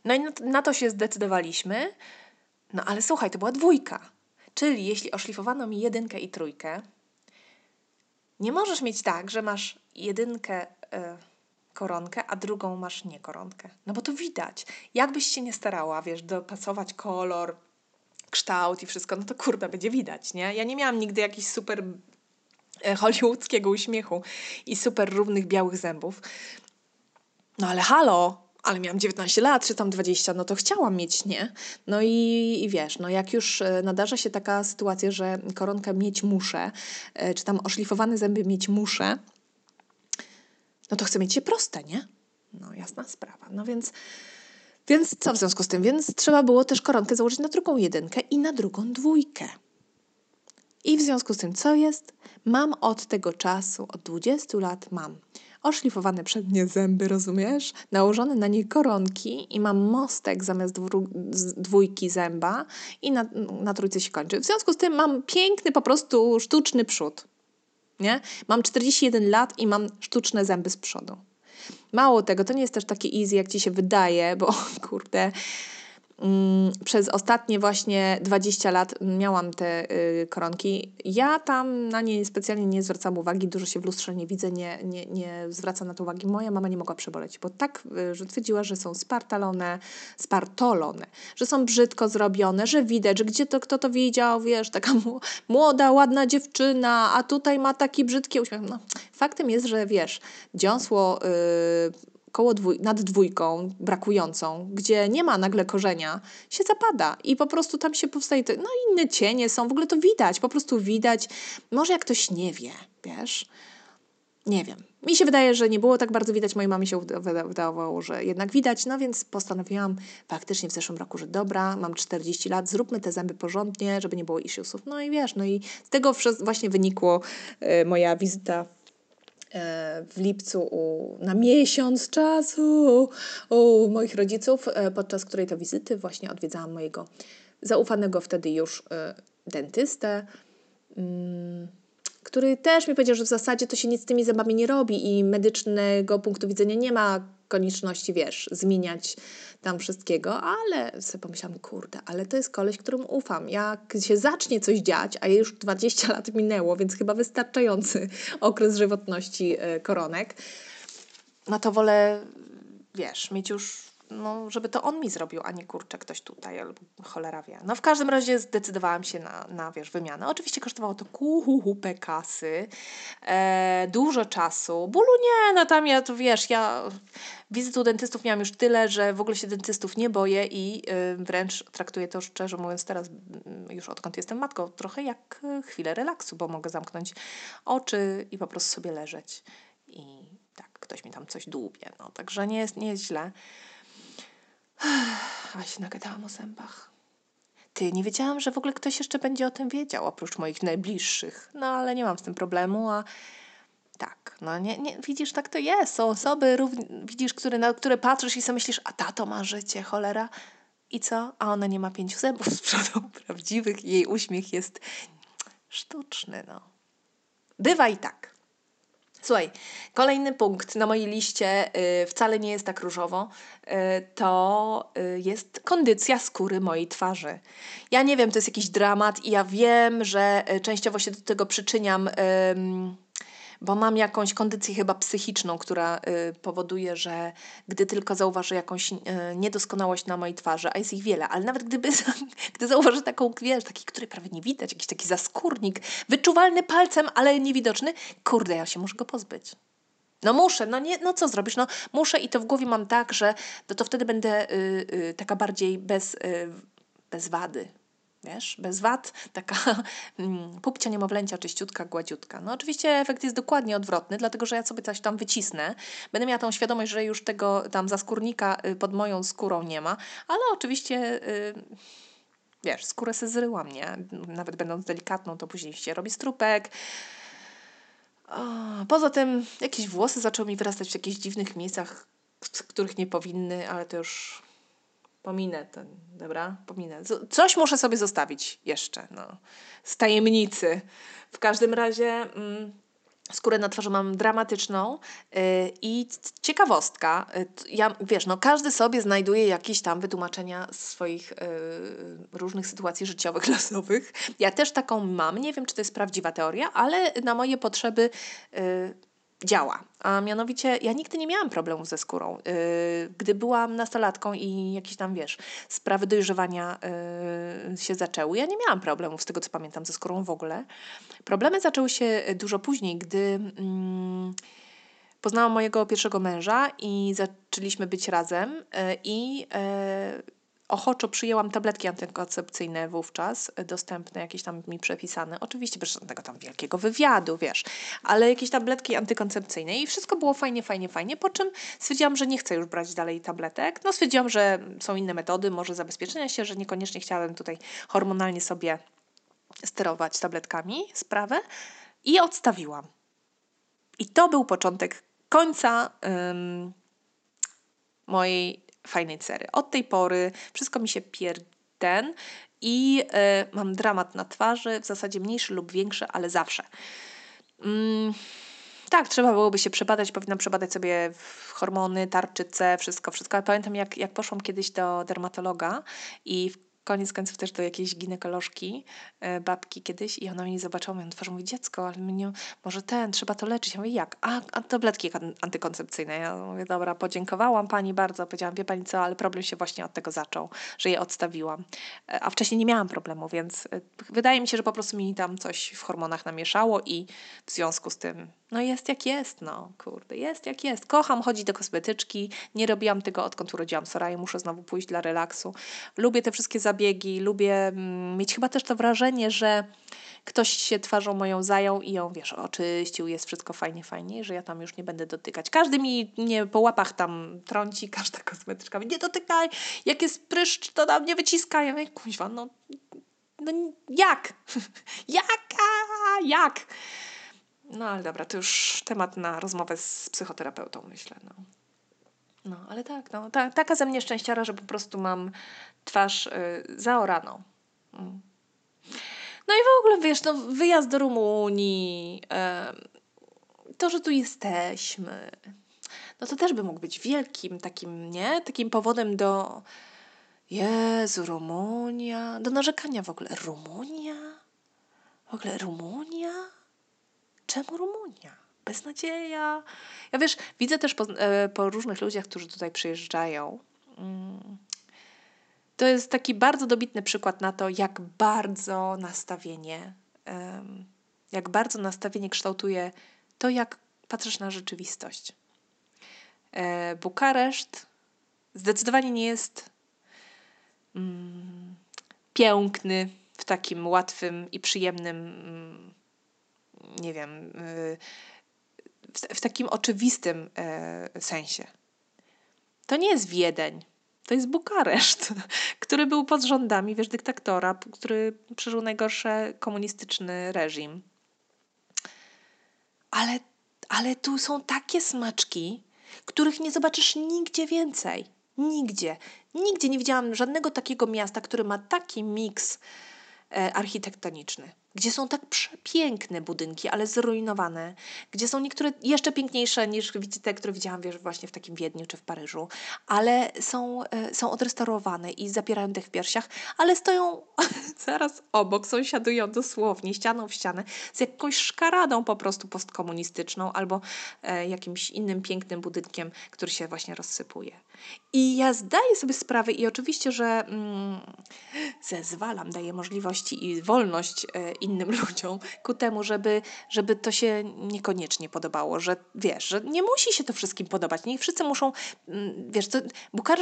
No i na, na to się zdecydowaliśmy, no ale słuchaj, to była dwójka. Czyli jeśli oszlifowano mi jedynkę i trójkę, nie możesz mieć tak, że masz jedynkę y, koronkę, a drugą masz nie koronkę. No bo to widać. Jakbyś się nie starała, wiesz, dopasować kolor, kształt i wszystko, no to kurde, będzie widać, nie? Ja nie miałam nigdy jakichś super e, hollywoodzkiego uśmiechu i super równych białych zębów. No ale halo, ale miałam 19 lat, czy tam 20, no to chciałam mieć, nie? No i, i wiesz, no jak już e, nadarza się taka sytuacja, że koronkę mieć muszę, e, czy tam oszlifowane zęby mieć muszę, no to chcę mieć je proste, nie? No jasna sprawa. No więc, więc co w związku z tym? Więc trzeba było też koronkę założyć na drugą jedynkę i na drugą dwójkę. I w związku z tym, co jest? Mam od tego czasu, od 20 lat mam oszlifowane przednie zęby, rozumiesz? Nałożone na nie koronki i mam mostek zamiast dwójki zęba i na, na trójce się kończy. W związku z tym mam piękny, po prostu sztuczny przód. Nie? Mam 41 lat i mam sztuczne zęby z przodu. Mało tego, to nie jest też takie easy, jak ci się wydaje, bo [LAUGHS] kurde, przez ostatnie właśnie 20 lat miałam te y, koronki. Ja tam na nie specjalnie nie zwracam uwagi, dużo się w lustrze nie widzę, nie, nie, nie zwracam na to uwagi. Moja mama nie mogła przeboleć, bo tak, y, że twierdziła, że są spartalone, spartolone, że są brzydko zrobione, że widać, że gdzie to kto to widział, wiesz, taka młoda, ładna dziewczyna, a tutaj ma taki brzydki uśmiech. No, faktem jest, że wiesz, dziąsło... Yy, koło dwój, nad dwójką brakującą, gdzie nie ma nagle korzenia, się zapada i po prostu tam się powstaje, no inne cienie są, w ogóle to widać, po prostu widać. Może jak ktoś nie wie, wiesz, nie wiem. Mi się wydaje, że nie było tak bardzo widać. Mojej mamie się wydawało, że jednak widać. No więc postanowiłam faktycznie w zeszłym roku, że dobra, mam 40 lat, zróbmy te zęby porządnie, żeby nie było issuesów. No i wiesz, no i z tego właśnie wynikło y, moja wizyta e, w lipcu u, na miesiąc czasu u moich rodziców, e, podczas której to wizyty właśnie odwiedzałam mojego zaufanego wtedy już y, dentystę. Mm który też mi powiedział, że w zasadzie to się nic z tymi zębami nie robi i medycznego punktu widzenia nie ma konieczności, wiesz, zmieniać tam wszystkiego, ale sobie pomyślałam, kurde, ale to jest koleś, któremu ufam. Jak się zacznie coś dziać, a już 20 lat minęło, więc chyba wystarczający [LAUGHS] okres żywotności e, koronek, no to wolę, wiesz, mieć już no, żeby to on mi zrobił, a nie kurczę ktoś tutaj, albo cholera wie. No w każdym razie zdecydowałam się na, na wiesz, wymianę. Oczywiście kosztowało to kupę kasy, e, dużo czasu. Bólu nie, no tam ja, to wiesz, ja wizyt u dentystów miałam już tyle, że w ogóle się dentystów nie boję i y, wręcz traktuję to szczerze mówiąc teraz, już odkąd jestem matką, trochę jak e, chwilę relaksu, bo mogę zamknąć oczy i po prostu sobie leżeć i tak, ktoś mi tam coś dłubie, no, także nie jest, nie jest źle. A się nagadałam o zębach. Ty, nie wiedziałam, że w ogóle ktoś jeszcze będzie o tym wiedział, oprócz moich najbliższych. No, ale nie mam z tym problemu, a tak, no nie, nie widzisz, tak to jest. Są osoby, równie, widzisz, które, na które patrzysz i sobie myślisz, a tato ma życie, cholera. I co? A ona nie ma pięciu zębów z przodu [LAUGHS] prawdziwych. Jej uśmiech jest sztuczny, no. Bywa i tak. Słuchaj, kolejny punkt na mojej liście y, wcale nie jest tak różowo. Y, to y, jest kondycja skóry mojej twarzy. Ja nie wiem, to jest jakiś dramat i ja wiem, że częściowo się do tego przyczyniam bo mam jakąś kondycję chyba psychiczną, która y, powoduje, że gdy tylko zauważę jakąś y, niedoskonałość na mojej twarzy, a jest ich wiele, ale nawet gdyby, [LAUGHS] gdy zauważę taką, wiesz, taki, który prawie nie widać, jakiś taki zaskórnik, wyczuwalny palcem, ale niewidoczny, kurde, ja się muszę go pozbyć. No muszę, no nie, no co zrobisz? No muszę i to w głowie mam tak, że to, to wtedy będę y, y, taka bardziej bez, y, bez wady, Wiesz, bez wad, taka [LAUGHS] mm, pupcia niemowlęcia, czyściutka, gładziutka. No oczywiście efekt jest dokładnie odwrotny, dlatego że ja sobie coś tam wycisnę. Będę miała tą świadomość, że już tego tam zaskórnika y, pod moją skórą nie ma, ale oczywiście... Yy, wiesz, skórę se zryłam, nie? Nawet będąc delikatną, to później się robi strupek. Poza tym jakieś włosy zaczęły mi wyrastać w jakichś dziwnych miejscach, których nie powinny, ale to już Pominę ten, dobra? Pominę. Coś muszę sobie zostawić jeszcze, no. Z tajemnicy. W każdym razie mm, skórę na twarzy mam dramatyczną yy, i ciekawostka. Yy, ja, wiesz, no każdy sobie znajduje jakieś tam wytłumaczenia swoich yy, różnych sytuacji życiowych, [LAUGHS] losowych. Ja też taką mam. Nie wiem, czy to jest prawdziwa teoria, ale na moje potrzeby y, działa. A mianowicie ja nigdy nie miałam problemów ze skórą. Yy, gdy byłam nastolatką i jakieś tam, wiesz, sprawy dojrzewania yy, się zaczęły, ja nie miałam problemów z tego, co pamiętam, ze skórą w ogóle. Problemy zaczęły się dużo później, gdy... Mm, poznałam mojego pierwszego męża i zaczęliśmy być razem i ochoczo przyjęłam tabletki antykoncepcyjne wówczas, e, dostępne, jakieś tam mi przepisane. Oczywiście bez żadnego tam wielkiego wywiadu, wiesz, ale jakieś tabletki antykoncepcyjne i wszystko było fajnie, fajnie, fajnie, po czym stwierdziłam, że nie chcę już brać dalej tabletek. No stwierdziłam, że są inne metody, może zabezpieczenia się, że niekoniecznie chciałabym tutaj hormonalnie sobie sterować tabletkami sprawę i odstawiłam. I to był początek końca ym, mojej fajnej cery. Od tej pory wszystko mi się pierden i y, mam dramat na twarzy, w zasadzie mniejszy lub większy, ale zawsze. Mm, tak, trzeba byłoby się przebadać, powinnam przebadać sobie hormony, tarczyce, wszystko, wszystko. Ale pamiętam, jak, jak poszłam kiedyś do dermatologa i koniec końców też do jakiejś ginekolożki, e, babki kiedyś i ona mnie zobaczyła, moją twarz mówi, dziecko, ale mnie, może ten, trzeba to leczyć. Ja mówię, jak? A, a tabletki antykoncepcyjne. Ja mówię, dobra, podziękowałam pani bardzo, powiedziałam, wie pani co, ale problem się właśnie od tego zaczął, że je odstawiłam. E, a wcześniej nie miałam problemu, więc e, wydaje mi się, że po prostu mi tam coś w hormonach namieszało i w związku z tym No jest jak jest, no kurde, jest jak jest. Kocham chodzić do kosmetyczki, nie robiłam tego odkąd urodziłam Soraję, muszę znowu pójść dla relaksu. Lubię te wszystkie zabiegi, lubię mm, mieć chyba też to wrażenie, że ktoś się twarzą moją zajął i ją, wiesz, oczyścił, jest wszystko fajnie, fajnie, że ja tam już nie będę dotykać. Każdy mi nie po łapach tam trąci, [LAUGHS] każda kosmetyczka nie dotykaj, jak jest pryszcz, to na mnie wyciska. Ja mówię, kuźwa, no, no jak? [LAUGHS] Jaka? Jak? No ale dobra, to już temat na rozmowę z psychoterapeutą, myślę. No, no ale tak, no, ta, taka ze mnie szczęściara, że po prostu mam twarz y, zaoraną. Mm. No i w ogóle, wiesz, no, wyjazd do Rumunii, y, to, że tu jesteśmy, no to też by mógł być wielkim takim, nie? Takim powodem do Jezu, Rumunia, do narzekania w ogóle. Rumunia? W ogóle Rumunia? Czemu Rumunia? Beznadzieja. Ja wiesz, widzę też po, e, po różnych ludziach, którzy tutaj przyjeżdżają. Mm. To jest taki bardzo dobitny przykład na to, jak bardzo nastawienie, jak bardzo nastawienie kształtuje to, jak patrzysz na rzeczywistość. E, Bukareszt zdecydowanie nie jest mm, piękny w takim łatwym i przyjemnym mm, nie wiem, w, w takim oczywistym e, sensie. To nie jest Wiedeń, to jest Bukareszt, [LAUGHS] który był pod rządami, wiesz, dyktatora, który przeżył najgorszy komunistyczny reżim. Ale, ale tu są takie smaczki, których nie zobaczysz nigdzie więcej. Nigdzie. Nigdzie nie widziałam żadnego takiego miasta, które ma taki miks e, architektoniczny gdzie są tak przepiękne budynki, ale zrujnowane, gdzie są niektóre jeszcze piękniejsze niż te, które widziałam wiesz, właśnie w takim Wiedniu czy w Paryżu, ale są, e, są odrestaurowane i zapierają dech w piersiach, ale stoją [LAUGHS] zaraz obok, sąsiadują dosłownie ścianą w ścianę z jakąś szkaradą po prostu postkomunistyczną albo e, jakimś innym pięknym budynkiem, który się właśnie rozsypuje. I ja zdaję sobie sprawę i oczywiście, że mm, zezwalam, daję możliwości i wolność e, innym [LAUGHS] ludziom ku temu, żeby, żeby to się niekoniecznie podobało, że wiesz, że nie musi się to wszystkim podobać. Nie wszyscy muszą, mm, wiesz, to,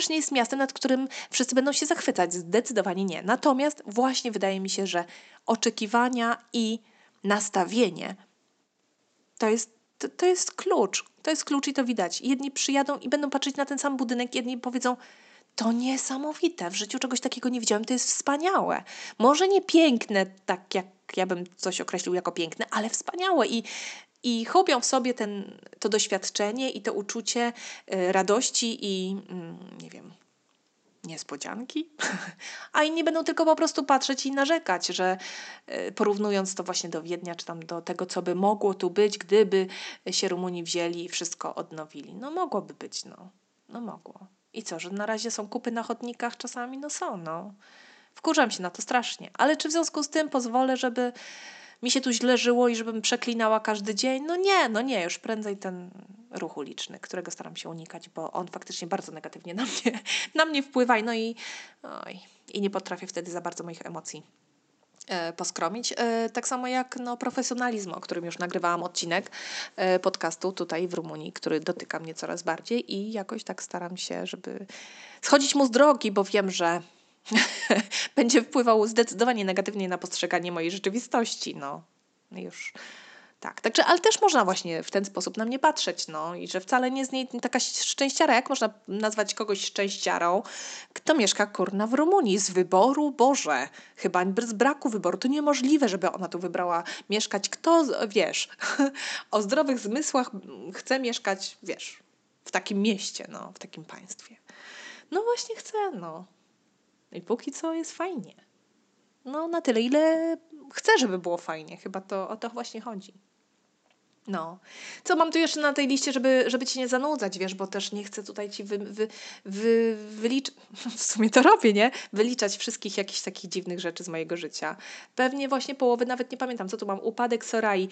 nie jest miastem, nad którym wszyscy będą się zachwycać. Zdecydowanie nie. Natomiast właśnie wydaje mi się, że oczekiwania i nastawienie to jest, to, to jest klucz. To jest klucz i to widać. Jedni przyjadą i będą patrzeć na ten sam budynek, jedni powiedzą, to niesamowite. W życiu czegoś takiego nie widziałem. To jest wspaniałe. Może nie piękne, tak jak ja bym coś określił jako piękne, ale wspaniałe i i chopią w sobie ten, to doświadczenie i to uczucie y, radości i mm, nie wiem, niespodzianki, [LAUGHS] a inni będą tylko po prostu patrzeć i narzekać, że y, porównując to właśnie do Wiednia, czy tam do tego, co by mogło tu być, gdyby się Rumuni wzięli i wszystko odnowili. No mogłoby być, no. No mogło. I co, że na razie są kupy na chodnikach czasami? No są, no. Wkurzam się na to strasznie. Ale czy w związku z tym pozwolę, żeby mi się tu źle żyło i żebym przeklinała każdy dzień? No nie, no nie, już prędzej ten ruch uliczny, którego staram się unikać, bo on faktycznie bardzo negatywnie na mnie, [LAUGHS] na mnie wpływa. No i, oj, i nie potrafię wtedy za bardzo moich emocji poskromić. E, tak samo jak no, profesjonalizm, o którym już nagrywałam odcinek e, podcastu tutaj w Rumunii, który dotyka mnie coraz bardziej i jakoś tak staram się, żeby schodzić mu z drogi, bo wiem, że [LAUGHS] będzie wpływał zdecydowanie negatywnie na postrzeganie mojej rzeczywistości. No, już. Tak, także, ale też można właśnie w ten sposób na mnie patrzeć, no i że wcale nie jest nie taka szczęściara. Jak można nazwać kogoś szczęściarą, kto mieszka kurna w Rumunii z wyboru? Boże, chyba bez braku wyboru. To niemożliwe, żeby ona tu wybrała mieszkać. Kto, wiesz, [LAUGHS] o zdrowych zmysłach chce mieszkać, wiesz, w takim mieście, no, w takim państwie. No właśnie chcę, no. I póki co jest fajnie. No, na tyle, ile chcę, żeby było fajnie. Chyba to o to właśnie chodzi. No. Co mam tu jeszcze na tej liście, żeby, żeby ci nie zanudzać, wiesz, bo też nie chcę tutaj ci wy, wy, wy, wyliczać, [LAUGHS] w sumie to robię, nie? Wyliczać wszystkich jakichś takich dziwnych rzeczy z mojego życia. Pewnie właśnie połowy, nawet nie pamiętam, co tu mam. Upadek Sorai.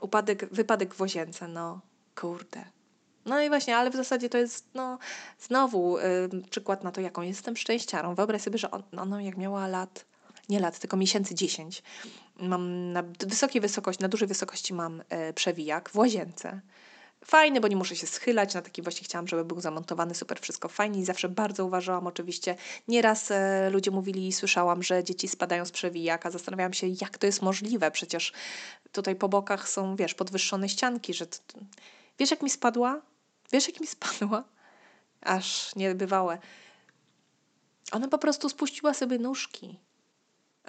Upadek, wypadek w łazience, no. Kurde. No i właśnie, ale w zasadzie to jest no, znowu y, przykład na to, jaką jestem szczęściarą. Wyobraź sobie, że on, jak miała lat nie lat, tylko miesięcy 10. Mam na wysokiej wysokości, na dużej wysokości mam e, przewijak w łazience. Fajny, bo nie muszę się schylać, na taki właśnie chciałam, żeby był zamontowany, super, wszystko fajnie i zawsze bardzo uważałam oczywiście. Nieraz e, ludzie mówili i słyszałam, że dzieci spadają z przewijaka. Zastanawiałam się, jak to jest możliwe, przecież tutaj po bokach są, wiesz, podwyższone ścianki, że... To... Wiesz, jak mi spadła? Wiesz, jak mi spadła? Aż niebywałe. Ona po prostu spuściła sobie nóżki.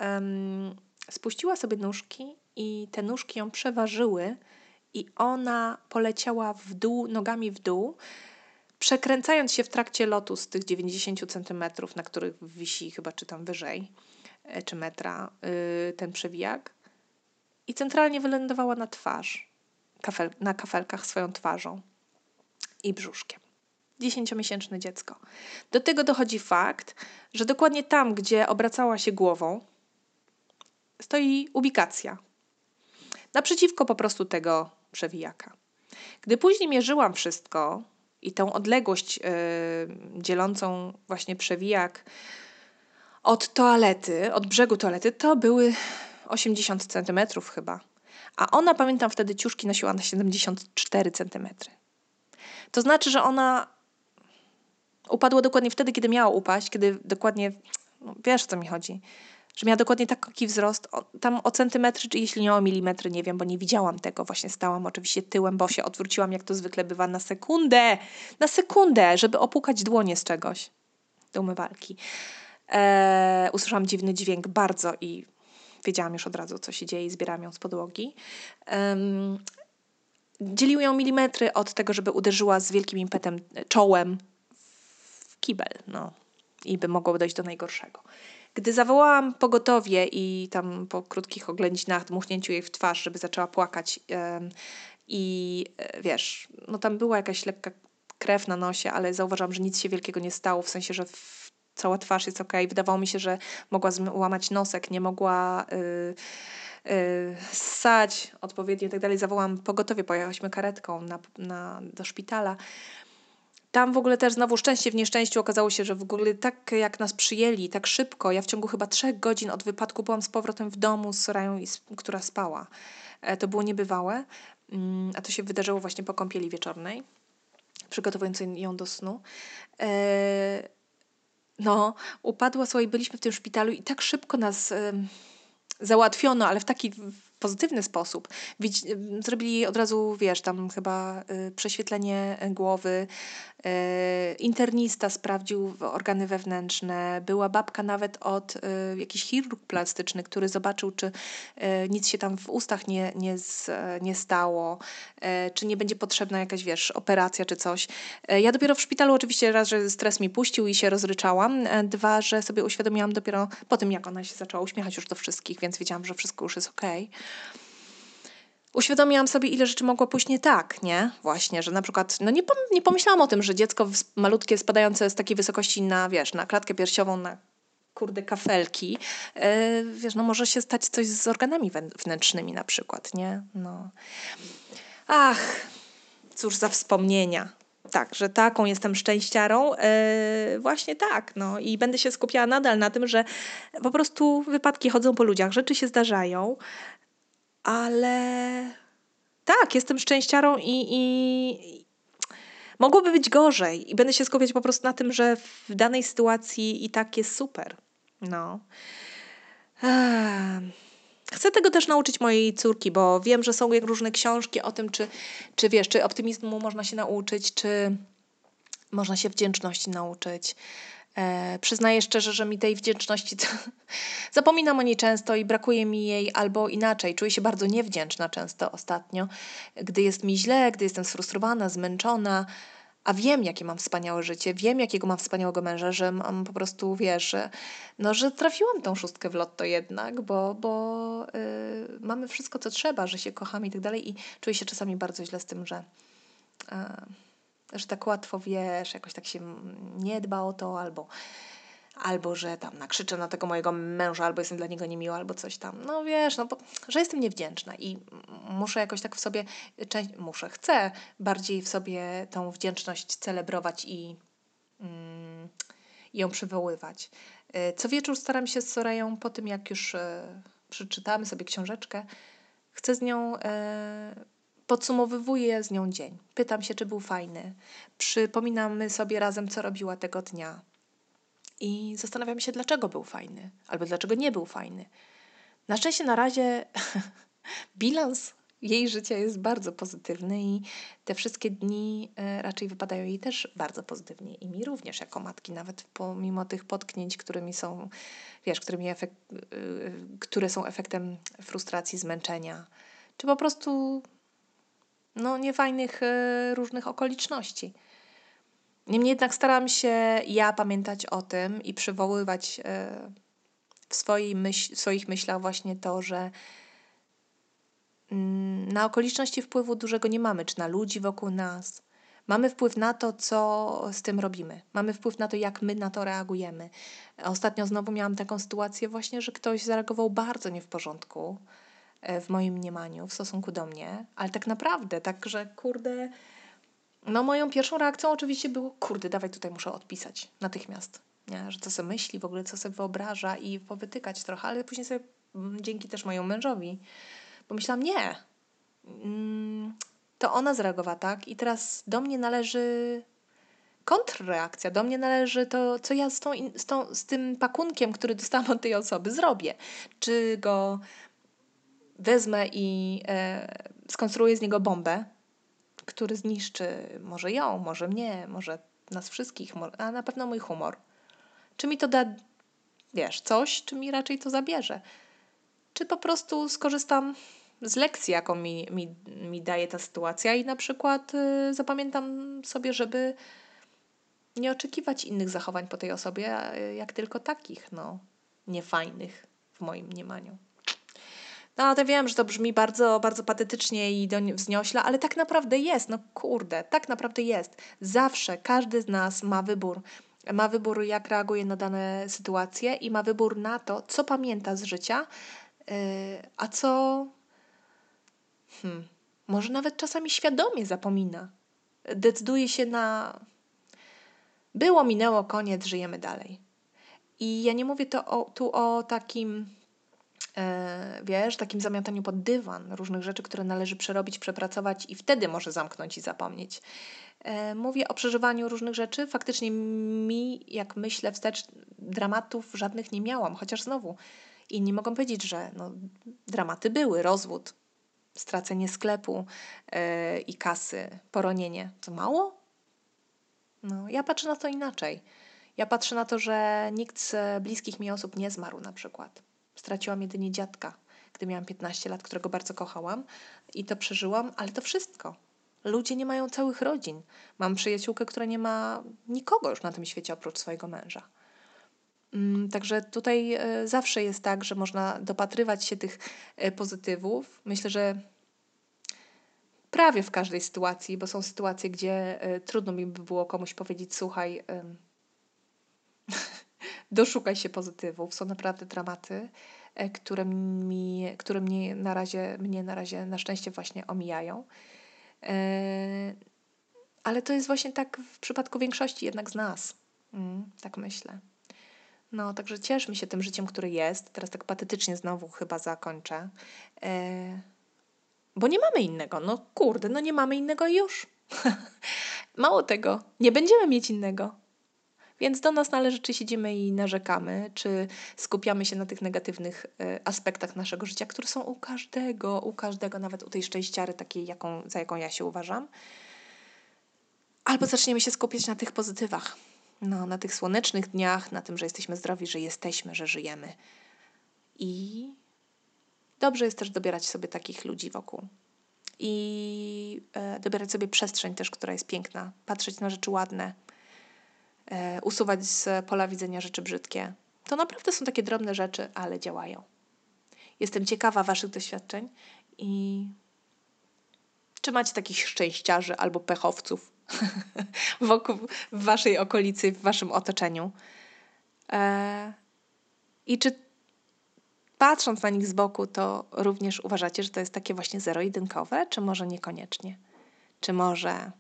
Um, spuściła sobie nóżki i te nóżki ją przeważyły i ona poleciała w dół, nogami w dół, przekręcając się w trakcie lotu z tych 90 centymetrów, na których wisi chyba czy tam wyżej, e, czy metra, yy, ten przewijak. I centralnie wylądowała na twarz, kafel, na kafelkach swoją twarzą i brzuszkiem. Dziesięciomiesięczne dziecko. Do tego dochodzi fakt, że dokładnie tam, gdzie obracała się głową, stoi ubikacja. Naprzeciwko po prostu tego przewijaka. Gdy później mierzyłam wszystko i tą odległość yy, dzielącą właśnie przewijak od toalety, od brzegu toalety, to były 80 centymetrów chyba. A ona, pamiętam, wtedy ciuszki nosiła na 74 centymetry. To znaczy, że ona upadła dokładnie wtedy, kiedy miała upaść, kiedy dokładnie, no wiesz o co mi chodzi, że miała dokładnie taki wzrost, o, tam o centymetry, czy jeśli nie o milimetry, nie wiem, bo nie widziałam tego. Właśnie stałam oczywiście tyłem, bo się odwróciłam, jak to zwykle bywa, na sekundę, na sekundę, żeby opukać dłonie z czegoś do umywalki. Eee, usłyszałam dziwny dźwięk bardzo i wiedziałam już od razu, co się dzieje i zbierałam ją z podłogi. Um, dzieliły ją milimetry od tego, żeby uderzyła z wielkim impetem czołem w kibel, no. I by mogło dojść do najgorszego. Gdy zawołałam pogotowie i tam po krótkich oględzinach, dmuchnięciu jej w twarz, żeby zaczęła płakać i yy, wiesz, no tam była jakaś lekka krew na nosie, ale zauważyłam, że nic się wielkiego nie stało, w sensie, że cała twarz jest ok. Wydawało mi się, że mogła złamać nosek, nie mogła yy, yy, ssać odpowiednio i tak dalej. Zawołałam pogotowie, pojechałyśmy karetką na, na, do szpitala. Tam w ogóle też znowu szczęście w nieszczęściu okazało się, że w ogóle tak jak nas przyjęli, tak szybko, ja w ciągu chyba trzech godzin od wypadku byłam z powrotem w domu z Sorają, która spała. E, to było niebywałe, mm, a to się wydarzyło właśnie po kąpieli wieczornej, przygotowując ją do snu. E, no, upadła, słuchaj, byliśmy w tym szpitalu i tak szybko nas załatwiono, ale w taki pozytywny sposób. Zrobili od razu, wiesz, tam chyba y, prześwietlenie głowy, y, internista sprawdził organy wewnętrzne, była babka nawet od y, jakiś chirurg plastyczny, który zobaczył, czy nic się tam w ustach nie, nie, z, nie stało, czy nie będzie potrzebna jakaś, wiesz, operacja czy coś. Ja dopiero w szpitalu oczywiście raz, że stres mi puścił i się rozryczałam, dwa, że sobie uświadomiłam dopiero po tym, jak ona się zaczęła uśmiechać już do wszystkich, więc wiedziałam, że wszystko już jest okej. Okay uświadomiłam sobie, ile rzeczy mogło pójść nie tak, nie? Właśnie, że na przykład, no nie, nie pomyślałam o tym, że dziecko malutkie spadające z takiej wysokości na, wiesz, na klatkę piersiową, na kurde kafelki, yy, wiesz, no może się stać coś z organami wnętrznymi na przykład, nie? No. Ach, cóż za wspomnienia. Tak, że taką jestem szczęściarą. Yy, właśnie tak, no i będę się skupiała nadal na tym, że po prostu wypadki chodzą po ludziach, rzeczy się zdarzają ale tak, jestem szczęściarą i, i mogłoby być gorzej. I będę się skupiać po prostu na tym, że w danej sytuacji i tak jest super. No. Chcę tego też nauczyć mojej córki, bo wiem, że są różne książki o tym, czy, czy wiesz, czy optymizmu można się nauczyć, czy można się wdzięczności nauczyć. E, przyznaję szczerze, że mi tej wdzięczności to, [LAUGHS] zapominam o niej często i brakuje mi jej, albo inaczej, czuję się bardzo niewdzięczna często ostatnio, gdy jest mi źle, gdy jestem sfrustrowana, zmęczona, a wiem, jakie mam wspaniałe życie, wiem, jakiego mam wspaniałego męża, że mam po prostu, wiesz, że, no, że trafiłam tą szóstkę w lotto jednak, bo, bo yy, mamy wszystko, co trzeba, że się kochamy i tak dalej i czuję się czasami bardzo źle z tym, że... że tak łatwo wiesz, jakoś tak się nie dba o to, albo, albo że tam nakrzyczę na tego mojego męża, albo jestem dla niego niemiła, albo coś tam. No wiesz, no bo, że jestem niewdzięczna i muszę jakoś tak w sobie, część, muszę, chcę bardziej w sobie tą wdzięczność celebrować i, mm, ją przywoływać. E, co wieczór staram się z Sorają, po tym jak już e, przeczytamy sobie książeczkę, chcę z nią, e, podsumowywuję z nią dzień. Pytam się, czy był fajny. Przypominamy sobie razem, co robiła tego dnia. I zastanawiam się, dlaczego był fajny, albo dlaczego nie był fajny. Na szczęście na razie [LAUGHS] bilans jej życia jest bardzo pozytywny i te wszystkie dni e, raczej wypadają jej też bardzo pozytywnie i mi również jako matki, nawet pomimo tych potknięć, którymi są, wiesz, którymi efekt, e, które są efektem frustracji, zmęczenia, czy po prostu no, niefajnych e, różnych okoliczności. Niemniej jednak staram się ja pamiętać o tym i przywoływać w swojej myśl, swoich myślach właśnie to, że Mm, na okoliczności wpływu dużego nie mamy, czy na ludzi wokół nas. Mamy wpływ na to, co z tym robimy. Mamy wpływ na to, jak my na to reagujemy. Ostatnio znowu miałam taką sytuację właśnie, że ktoś zareagował bardzo nie w porządku e, w moim mniemaniu w stosunku do mnie, ale tak naprawdę, tak, że kurde, no moją pierwszą reakcją oczywiście było, kurde, dawaj tutaj muszę odpisać natychmiast, nie? że co sobie myśli, w ogóle co sobie wyobraża i powytykać trochę, ale później sobie mm, dzięki też mojemu mężowi Pomyślałam, nie. Mm, to ona zareagowała tak i teraz do mnie należy kontrreakcja. Do mnie należy to, co ja z, tą, z, tą, z tym pakunkiem, który dostałam od tej osoby, zrobię. Czy go wezmę i e, skonstruuję z niego bombę, który zniszczy może ją, może mnie, może nas wszystkich, a na pewno mój humor. Czy mi to da, wiesz, coś, czy mi raczej to zabierze? Czy po prostu skorzystam z lekcji, jaką mi, mi, mi daje ta sytuacja i na przykład y, zapamiętam sobie, żeby nie oczekiwać innych zachowań po tej osobie, jak tylko takich, no, niefajnych w moim mniemaniu. No, ale wiem, że to brzmi bardzo, bardzo patetycznie i wzniośle, ale tak naprawdę jest, no kurde, tak naprawdę jest. Zawsze każdy z nas ma wybór. Ma wybór, jak reaguje na dane sytuacje i ma wybór na to, co pamięta z życia, yy, a co hmm, może nawet czasami świadomie zapomina. Decyduje się na było, minęło, koniec, żyjemy dalej. I ja nie mówię to o, tu o takim, wiesz, takim zamiataniu pod dywan różnych rzeczy, które należy przerobić, przepracować i wtedy może zamknąć i zapomnieć. E, mówię o przeżywaniu różnych rzeczy. Faktycznie mi, jak myślę wstecz, dramatów żadnych nie miałam, chociaż znowu inni mogą powiedzieć, że no, dramaty były, rozwód, stracenie sklepu yy, i kasy, poronienie. To mało? No, ja patrzę na to inaczej. Ja patrzę na to, że nikt z bliskich mi osób nie zmarł na przykład. Straciłam jedynie dziadka, gdy miałam 15 lat, którego bardzo kochałam i to przeżyłam, ale to wszystko. Ludzie nie mają całych rodzin. Mam przyjaciółkę, która nie ma nikogo już na tym świecie oprócz swojego męża. Mm, także tutaj e, zawsze jest tak, że można dopatrywać się tych e, pozytywów. Myślę, że prawie w każdej sytuacji, bo są sytuacje, gdzie e, trudno mi by było komuś powiedzieć: Słuchaj, doszukaj się pozytywów. Są naprawdę dramaty, które, mi, które mnie, na razie, mnie na razie na szczęście właśnie omijają. Ale to jest właśnie tak w przypadku większości jednak z nas. Mm, tak myślę. No, także cieszmy się tym życiem, które jest. Teraz tak patetycznie znowu chyba zakończę. E, bo nie mamy innego. No kurde, no nie mamy innego już. [LAUGHS] Mało tego, nie będziemy mieć innego. Więc do nas należy, czy siedzimy i narzekamy, czy skupiamy się na tych negatywnych e, aspektach naszego życia, które są u każdego, u każdego, nawet u tej szczęściary takiej, jaką, za jaką ja się uważam. Albo zaczniemy się skupiać na tych pozytywach no, na tych słonecznych dniach, na tym, że jesteśmy zdrowi, że jesteśmy, że żyjemy. I dobrze jest też dobierać sobie takich ludzi wokół. I e, dobierać sobie przestrzeń też, która jest piękna, patrzeć na rzeczy ładne, usuwać z pola widzenia rzeczy brzydkie. To naprawdę są takie drobne rzeczy, ale działają. Jestem ciekawa Waszych doświadczeń i czy macie takich szczęściarzy albo pechowców, [LAUGHS] wokół, w waszej okolicy, w waszym otoczeniu. E, I czy patrząc na nich z boku, to również uważacie, że to jest takie właśnie zero-jedynkowe, czy może niekoniecznie? Czy może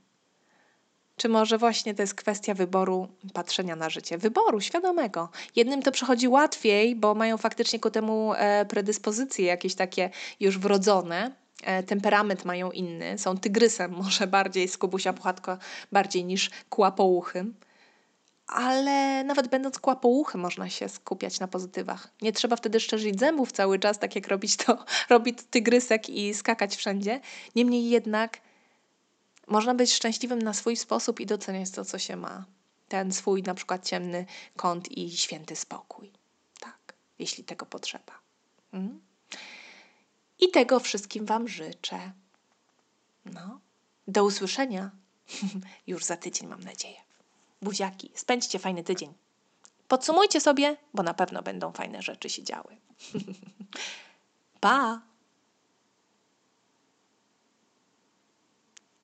Czy może właśnie to jest kwestia wyboru, patrzenia na życie, wyboru świadomego. Jednym to przychodzi łatwiej, bo mają faktycznie ku temu e, predyspozycje jakieś takie już wrodzone, e, temperament mają inny, są tygrysem [LAUGHS] może bardziej, skubusia puchatko bardziej niż kłapouchym. Ale nawet będąc kłapouchy można się skupiać na pozytywach. Nie trzeba wtedy szczerzyć zębów cały czas, tak jak robić to, [LAUGHS] robi tygrysek i skakać wszędzie. Niemniej jednak można być szczęśliwym na swój sposób i doceniać to, co się ma. Ten swój na przykład ciemny kąt i święty spokój. Tak, jeśli tego potrzeba. Mm? I tego wszystkim Wam życzę. No, do usłyszenia [LAUGHS] już za tydzień, mam nadzieję. Buziaki, spędźcie fajny tydzień. Podsumujcie sobie, bo na pewno będą fajne rzeczy się działy. [LAUGHS] pa!